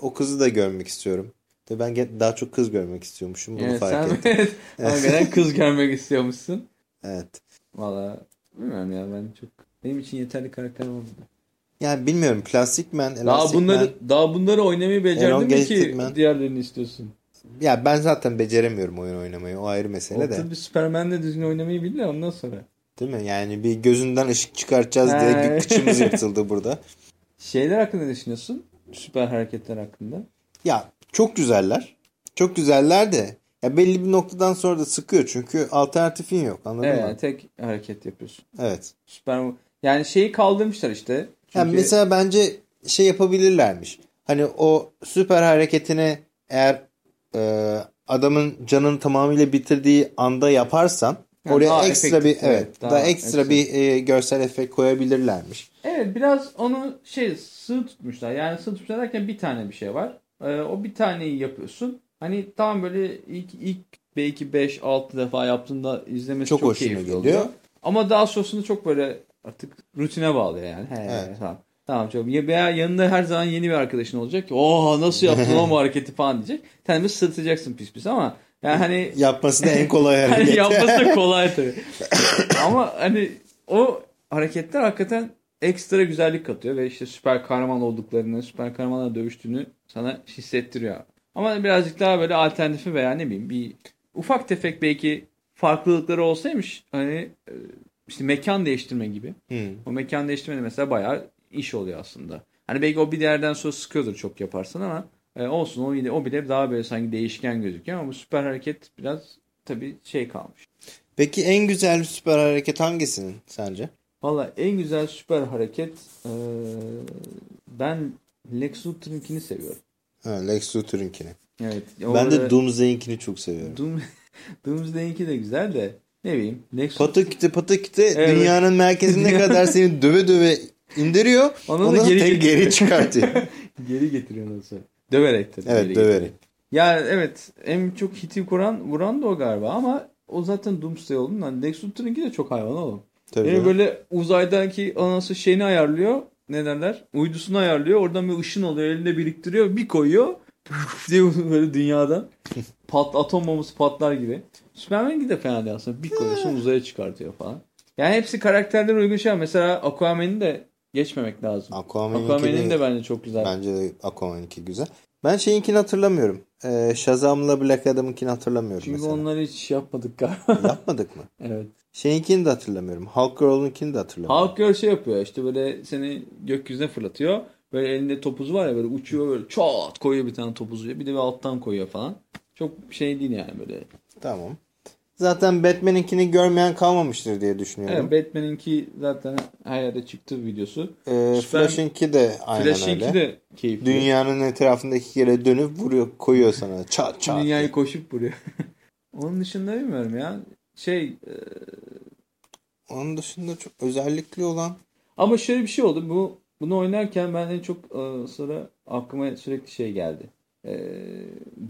O kızı da görmek istiyorum. Tabii ben daha çok kız görmek istiyormuşum. Bunu Evet, fark sen ettim. hakikaten kız görmek istiyormuşsun. Evet. Valla bilmiyorum ya ben çok benim için yeterli karakter olmadı. Yani bilmiyorum. Plastic Man, Daha Elastic bunları Man. daha bunları oynamayı becerdin mi ki Man. diğerlerini istiyorsun? Ya ben zaten beceremiyorum oyun oynamayı. O ayrı mesele de. Otur bir Superman'le düzgün oynamayı bil de ondan sonra. Değil mi? Yani bir gözünden ışık çıkartacağız diye kıçımız yırtıldı burada. Şeyler hakkında düşünüyorsun? Süper hareketler hakkında. Ya çok güzeller. Çok güzeller de ya belli bir noktadan sonra da sıkıyor çünkü alternatifin yok anladın Evet, mı? tek hareket yapıyorsun. Evet. Süper yani şeyi kaldırmışlar işte. Çünkü Yani mesela bence şey yapabilirlermiş. Hani o süper hareketini eğer e, adamın canını tamamıyla bitirdiği anda yaparsan Yani oraya daha ekstra bir efektif, evet, evet, daha, daha ekstra ekstra. bir e, görsel efekt koyabilirlermiş. Evet biraz onu şey sığ tutmuşlar. Yani sığ tutmuşlar derken bir tane bir şey var. Ee, o bir taneyi yapıyorsun. Hani tam böyle ilk ilk belki 5-6 defa yaptığında izlemesi Çok çok, hoşuna keyifli gidiyor. oluyor. Ama daha sonrasında çok böyle artık rutine bağlıyor yani. He, Evet. tamam. Tamam çok. Ya veya yanında her zaman yeni bir arkadaşın olacak ki oha nasıl yaptın o hareketi falan diyecek. De sırtacaksın pis pis ama yani hani Yapması da en kolay hani hareket. yapması da kolay tabii. Ama hani o hareketler hakikaten ekstra güzellik katıyor ve işte süper kahraman olduklarını, süper kahramanla dövüştüğünü sana hissettiriyor. Ama birazcık daha böyle alternatifi veya ne bileyim bir ufak tefek belki farklılıkları olsaymış hani e, işte mekan değiştirme gibi. Hmm. O mekan değiştirme de mesela bayağı iş oluyor aslında. Hani belki o bir yerden sonra sıkıyordur çok yaparsan ama e, olsun o bile, o bile daha böyle sanki değişken gözüküyor ama bu süper hareket biraz tabii şey kalmış. Peki en güzel süper hareket hangisinin sence? Valla en güzel süper hareket e, ben Lex Luthor'unkini seviyorum. Ha, Lex Luthor'unkini. Evet. Ben de Doomsday'inkini çok seviyorum. Doom, Doomsday'inki de güzel de ne bileyim. Lex Pataküte pataküte Evet. dünyanın merkezine kadar seni döve döve indiriyor. Onu Onu da geri tek geri çıkartıyor. geri getiriyor nasıl? Döverek tabii. evet döverek. getiriyor. Ya evet en çok hiti kuran vuran da o galiba ama o zaten Doomsday olduğundan Lex Luthor'unki de çok hayvan oğlum. Tabii. Yani böyle uzaydaki anası şeyini ayarlıyor. Ne derler? Uydusunu ayarlıyor. Oradan bir ışın oluyor. Elinde biriktiriyor. Bir koyuyor. diye böyle dünyadan. Pat, atom bombası patlar gibi. Superman'inki de fena değil aslında. Bir koyuyorsun uzaya çıkartıyor falan. Yani hepsi karakterlere uygun şey. Mesela Aquaman'i de geçmemek lazım. Aquaman'in de, de bence çok güzel. bence de Aquaman'inki güzel. Ben şeyinkini hatırlamıyorum. Ee, Shazam'la Black Adam'ınkini hatırlamıyorum Çünkü mesela. onları hiç yapmadık galiba. Yapmadık mı? evet. Şeyinkini de hatırlamıyorum. Hulk Girl'unkini de hatırlamıyorum. Hulk Girl şey yapıyor işte böyle seni gökyüzüne fırlatıyor. Böyle elinde topuzu var ya böyle uçuyor böyle çat koyuyor bir tane topuzu. Bir de bir alttan koyuyor falan. Çok şey değil yani böyle. Tamam. Zaten Batman'inkini görmeyen kalmamıştır diye düşünüyorum. Evet, Batman'inki zaten her yerde çıktı videosu. Ee, Flash'inki de aynen Flash'inki öyle. de keyifli. Dünyanın etrafında iki kere dönüp vuruyor, koyuyor sana. Çat çat. Dünyayı diye. koşup vuruyor. Onun dışında bilmiyorum ya. Şey e, Onun dışında çok özellikli olan ama şöyle bir şey oldu. Bu bunu oynarken ben en çok e, sonra aklıma sürekli şey geldi. E,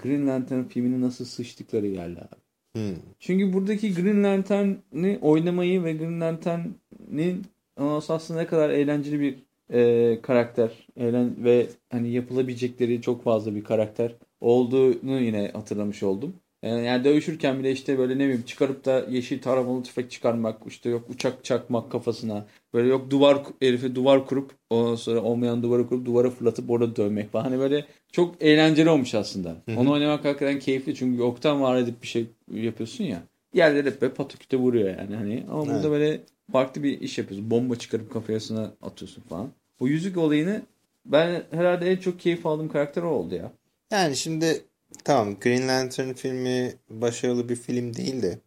Green Lantern filmini nasıl sıçtıkları geldi abi. Hmm. Çünkü buradaki Green Lantern'i oynamayı ve Green Lantern'in aslında ne kadar eğlenceli bir e, karakter eğlen ve hani yapılabilecekleri çok fazla bir karakter olduğunu yine hatırlamış oldum. E, Yani dövüşürken bile işte böyle ne bileyim çıkarıp da yeşil taramalı tüfek çıkarmak, işte yok uçak çakmak kafasına, böyle yok duvar herife duvar kurup ondan sonra olmayan duvarı kurup duvara fırlatıp orada dövmek falan. Hani böyle çok eğlenceli olmuş aslında. Onu oynamak hakikaten keyifli çünkü yoktan var edip bir şey yapıyorsun ya. Diğerleri hep böyle pataküte vuruyor yani hani. Ama burada Evet. böyle farklı bir iş yapıyorsun. Bomba çıkarıp kafasına atıyorsun falan. O yüzük olayını ben herhalde en çok keyif aldığım karakter o oldu ya. Yani şimdi tamam Green Lantern filmi başarılı bir film değil de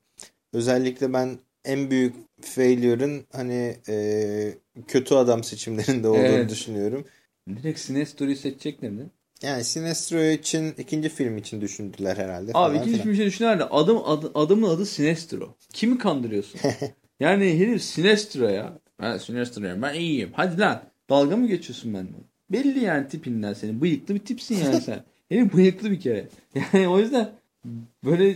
özellikle ben en büyük failure'ın hani e, kötü adam seçimlerinde olduğunu Evet. düşünüyorum. Direkt Sinestro'yu seçeceklerdi. Yani Sinestro için ikinci film için düşündüler herhalde. Abi falan ikinci filan. bir şey düşünler de adam, adı, adamın adı Sinestro. Kimi kandırıyorsun? yani herif Sinestro ya. Ben Sinestro'yum ben iyiyim. Hadi lan dalga mı geçiyorsun benden? Belli yani tipinden senin. Bıyıklı bir tipsin yani sen. herif bıyıklı bir kere. Yani o yüzden böyle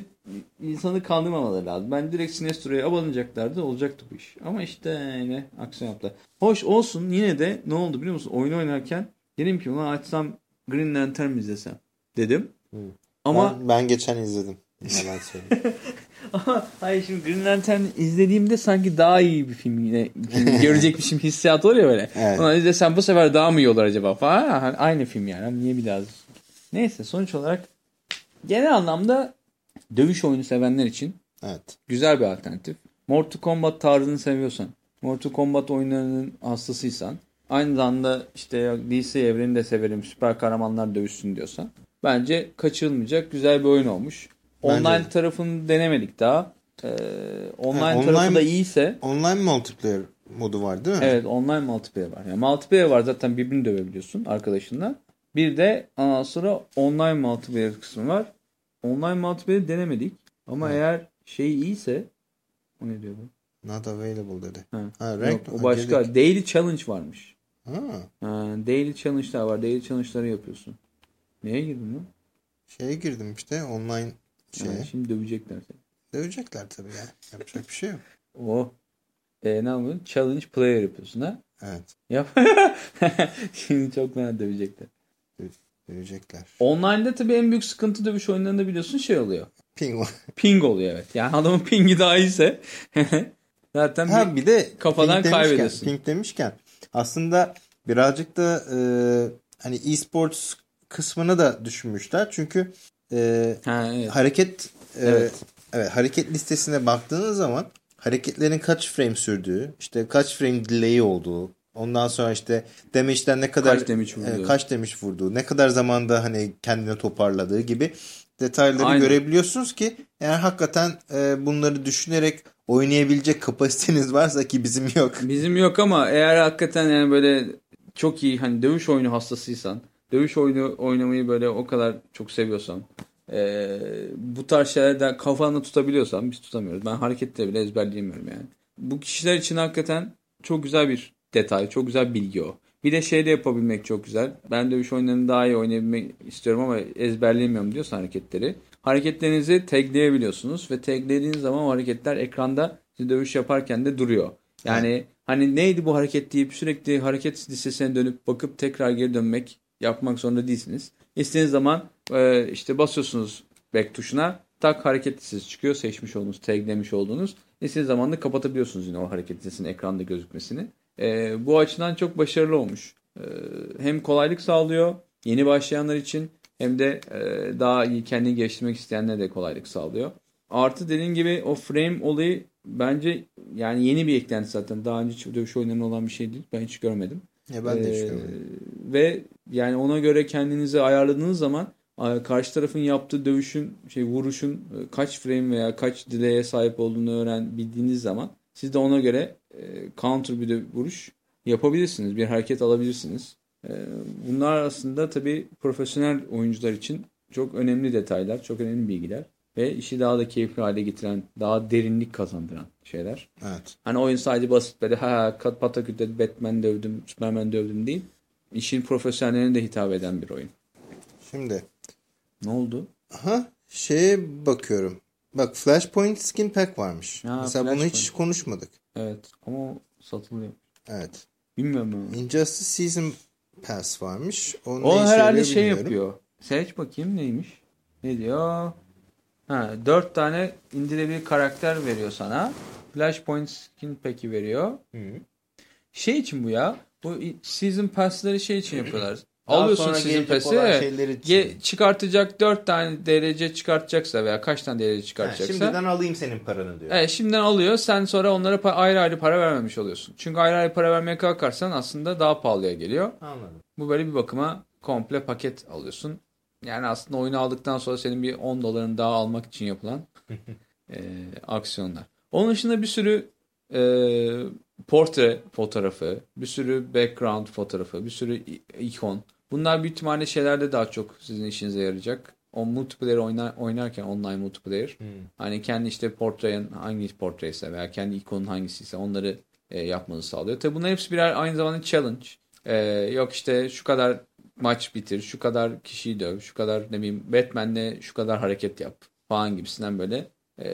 insanı kandırmamaları lazım. Ben direkt Sinestro'ya abanacaklardı olacaktı bu iş. Ama işte yine aksiyon yaptılar. Hoş olsun yine de ne oldu biliyor musun? Oyun oynarken dedim ki ulan açsam Green Lantern izlesem dedim. Ama Ben, ben geçen izledim. Ama hayır şimdi Green Lantern izlediğimde sanki daha iyi bir film yine görecekmişim hissiyat oluyor böyle. Evet. Ulan izlesem bu sefer daha mı iyi olur acaba falan. Aynı film yani. Niye bir daha? Neyse sonuç olarak genel anlamda dövüş oyunu sevenler için evet. güzel bir alternatif. Mortal Kombat tarzını seviyorsan, Mortal Kombat oyunlarının hastasıysan, aynı zamanda işte DC evrenini de severim, süper kahramanlar dövüşsün diyorsan, bence kaçırılmayacak güzel bir oyun olmuş. Bence Online de. tarafını denemedik daha. Ee, online, Ha, tarafı online- da iyiyse, Online multiplayer modu var değil mi? evet online multiplayer var. Yani multiplayer var zaten birbirini dövebiliyorsun arkadaşınla. Bir de ondan sonra online multiplayer kısmı var. Online multiplayer denemedik. Ama Evet. eğer şey iyiyse o ne diyor bu? Not available dedi. Ha. Ha, Yok, o başka. girdik. Daily challenge varmış. Ha, Ha, daily challenge'lar var. Daily challenge'ları yapıyorsun. Neye girdin lan? şeye girdim işte online şeye. Ha, şimdi dövecekler seni. Dövecekler tabii ya. Yapacak bir şey yok. O. E, ne yapıyorsun? Challenge player yapıyorsun ha? Evet. Yap. şimdi çok fena dövecekler. Dövecekler. Online'da tabii en büyük sıkıntı dövüş oyunlarında biliyorsun şey oluyor. Ping Ping oluyor evet. Yani adamın pingi daha iyiyse zaten Ha bir de Kafadan ping kaybediyorsun. Ping demişken aslında birazcık da e, hani e-sports kısmını da düşünmüşler. Çünkü e, ha, evet. hareket e, Evet. Evet hareket listesine baktığınız zaman hareketlerin kaç frame sürdüğü, işte kaç frame delay olduğu, ondan sonra işte damage'den ne kadar Kaç damage vurduğu. e, kaç damage vurduğu, ne kadar zamanda hani kendini toparladığı gibi detayları Aynen. görebiliyorsunuz ki eğer hakikaten e, bunları düşünerek oynayabilecek kapasiteniz varsa ki bizim yok. Bizim yok ama eğer hakikaten yani böyle çok iyi hani dövüş oyunu hastasıysan, dövüş oyunu oynamayı böyle o kadar çok seviyorsan, eee, bu tarz şeylerden kafanda tutabiliyorsan biz tutamıyoruz. Ben hareketleri bile ezberleyemiyorum yani. Bu kişiler için hakikaten çok güzel bir detay, çok güzel bilgi o. Bir de şey de yapabilmek çok güzel. Ben dövüş oyunlarını daha iyi oynayabilmek istiyorum ama ezberleyemiyorum diyorsan hareketleri. Hareketlerinizi tagleyebiliyorsunuz ve taglediğiniz zaman o hareketler ekranda siz dövüş yaparken de duruyor. Yani hani neydi bu hareket deyip sürekli hareket listesine dönüp bakıp tekrar geri dönmek yapmak zorunda değilsiniz. İstediğiniz zaman e, işte basıyorsunuz back tuşuna tak hareket listesi çıkıyor. Seçmiş olduğunuz, taglemiş olduğunuz. İstediğiniz zaman da kapatabiliyorsunuz yine o hareket listesinin ekranda gözükmesini. E, bu açıdan çok başarılı olmuş. E, hem kolaylık sağlıyor yeni başlayanlar için hem de e, daha iyi kendini geliştirmek isteyenlere de kolaylık sağlıyor. Artı dediğin gibi o frame olayı bence yani yeni bir eklenti zaten. Daha önce hiç dövüş oyunlarında olan bir şey değil. Ben hiç görmedim. Ya ben de Ee, düşünüyorum. Ve yani ona göre kendinizi ayarladığınız zaman karşı tarafın yaptığı dövüşün, şey vuruşun e, kaç frame veya kaç delay'e sahip olduğunu öğren bildiğiniz zaman siz de ona göre counter bir de vuruş yapabilirsiniz. Bir hareket alabilirsiniz. E, Bunlar aslında tabii profesyonel oyuncular için çok önemli detaylar, çok önemli bilgiler ve işi daha da keyifli hale getiren, daha derinlik kazandıran şeyler. Evet. Hani oyun sadece basit böyle ha kat patakütte Batman dövdüm, Superman dövdüm değil. İşin profesyonellerine de hitap eden bir oyun. Şimdi Ne oldu? aha şeye bakıyorum. Bak Flashpoint Skin Pack varmış. Ha, Mesela bunu hiç Flashpoint. konuşmadık. Evet ama satılıyor. Evet. Bilmiyorum onu. Injustice Season Pass varmış. O, ne O herhalde şey yapıyor. Seç bakayım neymiş? Ne diyor? Ha, dört tane indirebilir karakter veriyor sana. Flashpoint skin pack'i veriyor. Hı. Şey için bu ya. Bu season pass'ları şey için yapıyorlar. Daha Alıyorsun için. Ge- çıkartacak 4 tane derece çıkartacaksa veya kaç tane derece çıkartacaksa. şimdiden alayım senin paranı diyor. Evet, şimdiden alıyor. Sen sonra onlara ayrı ayrı para vermemiş oluyorsun. Çünkü ayrı ayrı para vermeye kalkarsan aslında daha pahalıya geliyor. Anladım. Bu böyle bir bakıma komple paket alıyorsun. Yani aslında oyunu aldıktan sonra senin bir 10 dolarını daha almak için yapılan e, aksiyonlar. Onun dışında bir sürü e, portre fotoğrafı, bir sürü background fotoğrafı, bir sürü ikon. Bunlar büyük ihtimalle şeylerde daha çok sizin işinize yarayacak. O multiplayer oynar, oynarken online multiplayer. Hani kendi işte portreyin hangi portreyse veya kendi ikonun hangisiyse onları e, yapmanızı sağlıyor. Tabi bunların hepsi birer aynı zamanda challenge. E, yok işte şu kadar maç bitir, şu kadar kişiyi döv, şu kadar ne bileyim Batman'le şu kadar hareket yap falan gibisinden böyle e,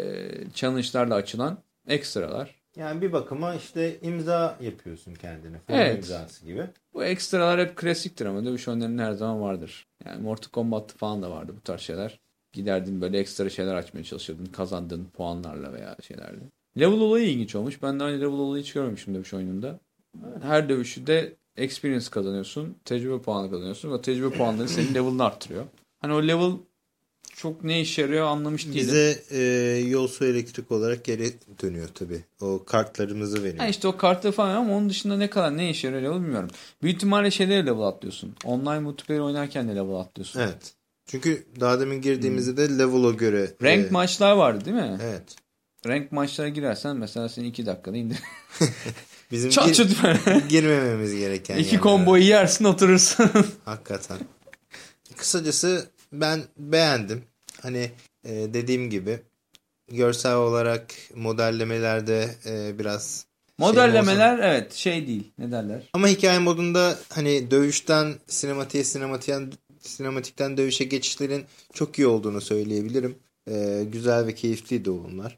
challenge'larla açılan ekstralar. Yani bir bakıma işte imza yapıyorsun kendine. Form Evet. imzası gibi. Bu ekstralar hep klasiktir ama dövüş oyunlarının her zaman vardır. Yani Mortal Kombat falan da vardı bu tarz şeyler. Giderdin böyle ekstra şeyler açmaya çalışırdın kazandığın puanlarla veya şeylerle. Level olayı ilginç olmuş. Ben de aynı level olayı hiç görmemişim dövüş oyununda. Her dövüşü de experience kazanıyorsun. Tecrübe puanı kazanıyorsun. Ve tecrübe puanları senin level'ını arttırıyor. Hani o level çok ne işe yarıyor anlamış değilim. Bize e, yol su elektrik olarak geri dönüyor tabii. O kartlarımızı veriyor. Ha işte o kartı falan ama onun dışında ne kadar ne işe yarıyor bilmiyorum. Büyük ihtimalle şeyleri level atlıyorsun. Online multiplayer oynarken de level atlıyorsun. Evet. Çünkü daha demin girdiğimizde de level'a göre. Rank e, maçlar vardı değil mi? Evet. Rank maçlara girersen mesela seni 2 dakikada indir. Bizim Çat gir- böyle. girmememiz gereken İki yerler. komboyu yersin oturursun. Hakikaten. Kısacası ben beğendim. Hani e, dediğim gibi görsel olarak modellemelerde e, biraz Modellemeler evet şey değil. Ne derler? Ama hikaye modunda hani dövüşten sinematiğe sinematikten sinematikten dövüşe geçişlerin çok iyi olduğunu söyleyebilirim. Ee, güzel ve keyifliydi o bunlar.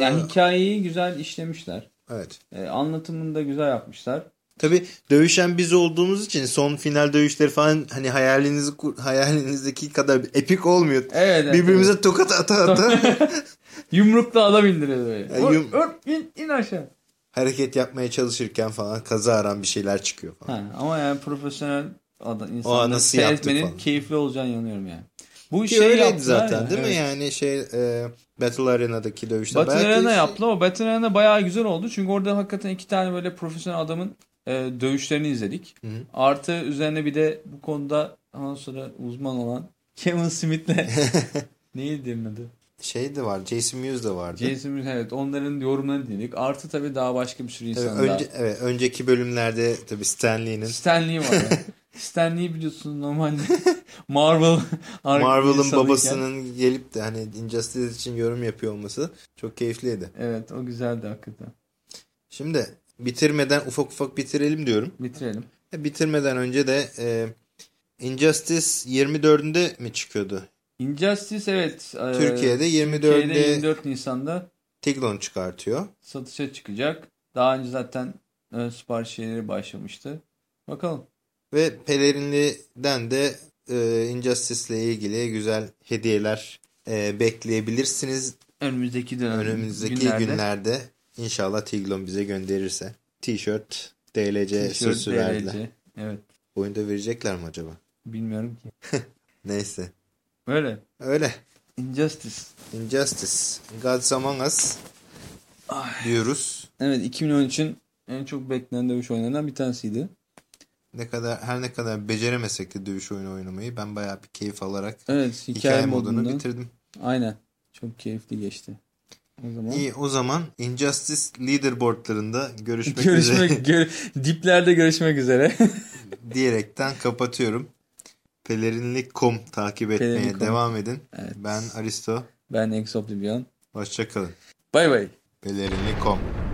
Yani Ee, hikayeyi güzel işlemişler. evet. Ee, anlatımını da güzel yapmışlar. Tabii dövüşen biz olduğumuz için son final dövüşleri falan hani hayalinizi hayalinizdeki kadar epik olmuyor. Evet. evet Birbirimize evet. tokat ata ata Yumrukla adam indiriyor böyle. Ya, Ör, yum- ör, in, in aşağı. hareket yapmaya çalışırken falan kaza aran bir şeyler çıkıyor falan. Ha, ama yani profesyonel adam, seyretmenin keyifli olacağını inanıyorum yani. Bu Ki şey öyleydi zaten ya, değil mi? evet. Yani şey e, Battle Arena'daki dövüşte. Battle Belki Arena şey- yaptı ama Battle Arena bayağı güzel oldu. Çünkü orada hakikaten iki tane böyle profesyonel adamın e, dövüşlerini izledik. Hı hı. Artı üzerine bir de bu konuda ondan sonra uzman olan Kevin Smith'le neydi demin adı? Şey de var. Jason Mewes de vardı. Jason Smith evet onların yorumlarını dinledik. Artı tabii daha başka bir sürü insan daha. önce, evet, önceki bölümlerde tabii Stan Lee'nin Stan Lee var ya. Stan Lee biliyorsun normalde Marvel Marvel'ın babasının gelip de hani Injustice için yorum yapıyor olması çok keyifliydi. Evet o güzeldi hakikaten. Şimdi bitirmeden ufak ufak bitirelim diyorum. Bitirelim. E, Bitirmeden önce de e, Injustice 24'ünde mi çıkıyordu? Injustice evet. e, Türkiye'de 24'ünde Türkiye'de 24 Nisan'da Tiglon çıkartıyor. satışa çıkacak. Daha önce zaten ön sipariş şeyleri başlamıştı. Bakalım. Ve Pelerinli'den de e, Injustice ile ilgili güzel hediyeler e, bekleyebilirsiniz. Önümüzdeki dönem Önümüzdeki günlerde. günlerde inşallah Tiglon bize gönderirse. T-shirt, DLC sözü verdiler. Evet. Oyunda verecekler mi acaba? Bilmiyorum ki. Neyse. Öyle. Öyle. Injustice. Injustice. Gods Among Us diyoruz. Evet 2013'ün en çok beklenen dövüş oyunlarından bir tanesiydi. Ne kadar her ne kadar beceremesek de dövüş oyunu oynamayı ben bayağı bir keyif alarak Evet hikaye, hikaye modunu bitirdim. Aynen. Çok keyifli geçti. O zaman İyi o zaman Injustice leaderboardlarında görüşmek, üzere görüşmek gör, diplerde görüşmek üzere. diyerekten kapatıyorum. Pelerinlik.com takip etmeye Pelerinlik.com. devam edin. Evet. Ben Aristo. ben Ex Oblivion. Hoşçakalın. Bay bay. Pelerinlik.com